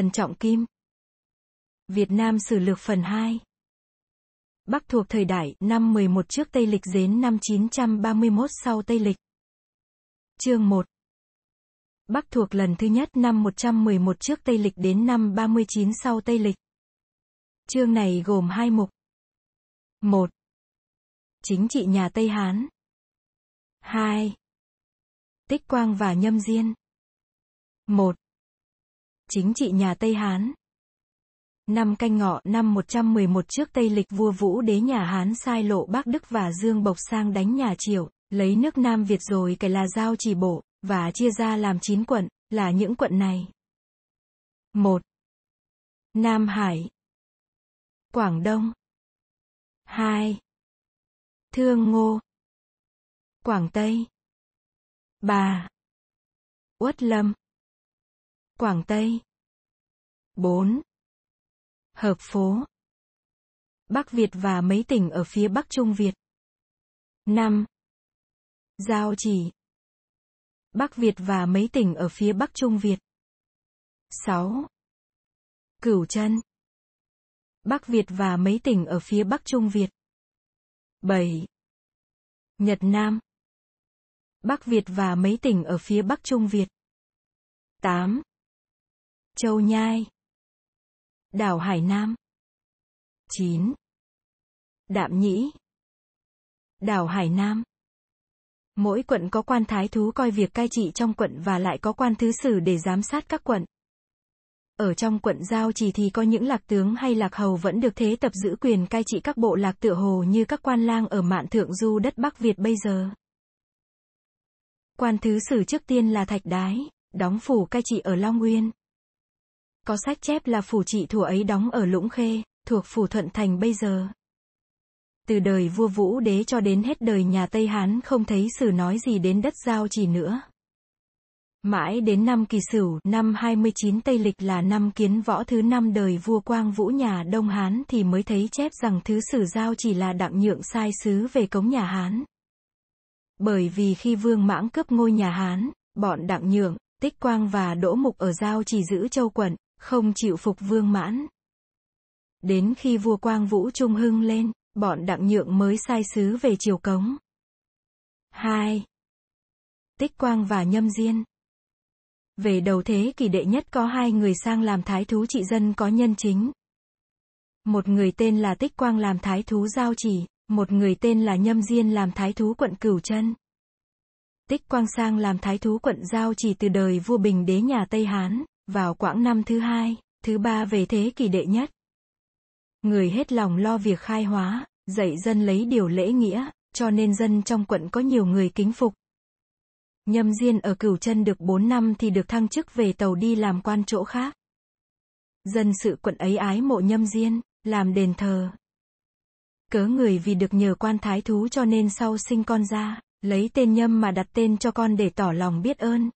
Trần Trọng Kim Việt Nam Sử Lược Phần 2 Bắc thuộc thời đại, năm 11 trước Tây Lịch đến năm 931 sau Tây Lịch. Chương 1 Bắc thuộc lần thứ nhất năm 111 trước Tây Lịch đến năm 39 sau Tây Lịch. Chương này gồm hai mục. 1. Chính trị nhà Tây Hán. 2. Tích Quang và Nhâm Diên. 1. Chính trị nhà Tây Hán. Năm canh ngọ năm 111 trước Tây Lịch vua Vũ đế nhà Hán sai lộ Bắc Đức và Dương Bộc sang đánh nhà Triều, lấy nước Nam Việt rồi kể là giao chỉ bộ, và chia ra làm 9 quận, là những quận này. 1. Nam Hải Quảng Đông 2. Thương Ngô Quảng Tây 3. Uất Lâm Quảng Tây 4. Hợp phố Bắc Việt và mấy tỉnh ở phía Bắc Trung Việt 5. Giao chỉ Bắc Việt và mấy tỉnh ở phía Bắc Trung Việt 6. Cửu Chân Bắc Việt và mấy tỉnh ở phía Bắc Trung Việt 7. Nhật Nam Bắc Việt và mấy tỉnh ở phía Bắc Trung Việt 8. Châu Nhai Đảo Hải Nam 9. Đạm Nhĩ Đảo Hải Nam Mỗi quận có quan thái thú coi việc cai trị trong quận và lại có quan thứ sử để giám sát các quận. Ở trong quận giao chỉ thì có những lạc tướng hay lạc hầu vẫn được thế tập giữ quyền cai trị các bộ lạc tựa hồ như các quan lang ở mạn thượng du đất Bắc Việt bây giờ. Quan thứ sử trước tiên là Thạch Đái, đóng phủ cai trị ở Long Nguyên. Có sách chép là phủ trị thủ ấy đóng ở Lũng Khê, thuộc phủ Thuận Thành bây giờ. Từ đời vua Vũ đế cho đến hết đời nhà Tây Hán không thấy sử nói gì đến đất giao chỉ nữa. Mãi đến năm kỳ sửu, năm 29 Tây Lịch là năm kiến võ thứ năm đời vua Quang Vũ nhà Đông Hán thì mới thấy chép rằng thứ sử giao chỉ là đặng nhượng sai sứ về cống nhà Hán. Bởi vì khi vương mãng cướp ngôi nhà Hán, bọn đặng nhượng, tích quang và đỗ mục ở giao chỉ giữ châu quận, không chịu phục vương mãn. Đến khi vua Quang Vũ Trung Hưng lên, bọn đặng nhượng mới sai sứ về triều cống. 2. Tích Quang và Nhâm Diên Về đầu thế kỷ đệ nhất có hai người sang làm thái thú trị dân có nhân chính. Một người tên là Tích Quang làm thái thú giao chỉ, một người tên là Nhâm Diên làm thái thú quận Cửu Chân. Tích Quang sang làm thái thú quận giao chỉ từ đời vua Bình đế nhà Tây Hán, vào quãng năm thứ hai, thứ ba về thế kỷ đệ nhất. Người hết lòng lo việc khai hóa, dạy dân lấy điều lễ nghĩa, cho nên dân trong quận có nhiều người kính phục. Nhâm Diên ở Cửu Chân được 4 năm thì được thăng chức về tàu đi làm quan chỗ khác. Dân sự quận ấy ái mộ Nhâm Diên, làm đền thờ. Cớ người vì được nhờ quan thái thú cho nên sau sinh con ra, lấy tên Nhâm mà đặt tên cho con để tỏ lòng biết ơn.